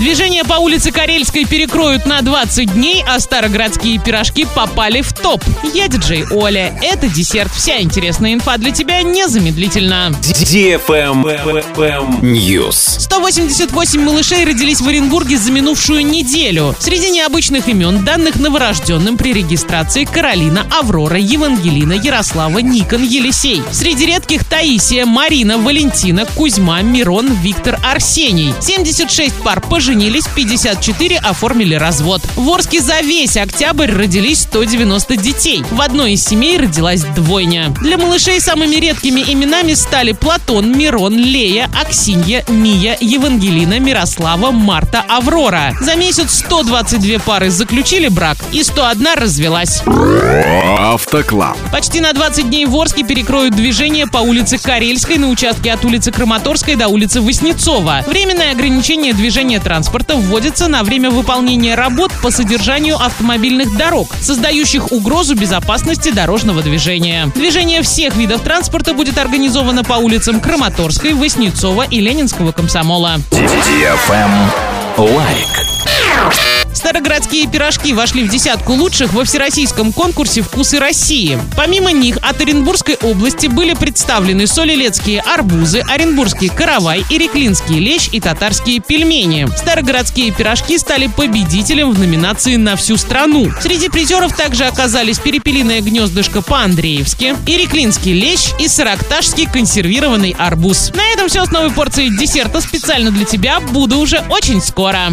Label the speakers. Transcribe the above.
Speaker 1: Движение по улице Карельской перекроют на 20 дней, а староградские пирожки попали в топ. Я диджей Оля. Это десерт. Вся интересная инфа для тебя незамедлительно.
Speaker 2: News.
Speaker 1: 188 малышей родились в Оренбурге за минувшую неделю. Среди необычных имен, данных новорожденным при регистрации Каролина, Аврора, Евангелина, Ярослава, Никон, Елисей. Среди редких Таисия, Марина, Валентина, Кузьма, Мирон, Виктор, Арсений. 76 пар поженились, 54 оформили развод. В Орске за весь октябрь родились 190 детей. В одной из семей родилась двойня. Для малышей самыми редкими именами стали Платон, Мирон, Лея, Аксинья, Мия, Евангелина, Мирослава, Марта, Аврора. За месяц 122 пары заключили брак и 101 развелась.
Speaker 2: Автоклаб.
Speaker 1: Почти на 20 дней в Орске перекроют движение по улице Карельской на участке от улицы Краматорской до улицы Воснецова. Временное ограничение движения транспорта вводится на время выполнения работ по содержанию автомобильных дорог, создающих угрозу безопасности дорожного движения. Движение всех видов транспорта будет организовано по улицам Краматорской, Воснецова и Ленинского комсомола.
Speaker 2: Лайк.
Speaker 1: Староградские пирожки вошли в десятку лучших во всероссийском конкурсе «Вкусы России». Помимо них от Оренбургской области были представлены солилецкие арбузы, оренбургский каравай, иреклинский лещ и татарские пельмени. Староградские пирожки стали победителем в номинации «На всю страну». Среди призеров также оказались перепелиное гнездышко по-андреевски, иреклинский лещ и саракташский консервированный арбуз. На этом все с новой порцией десерта специально для тебя. Буду уже очень скоро.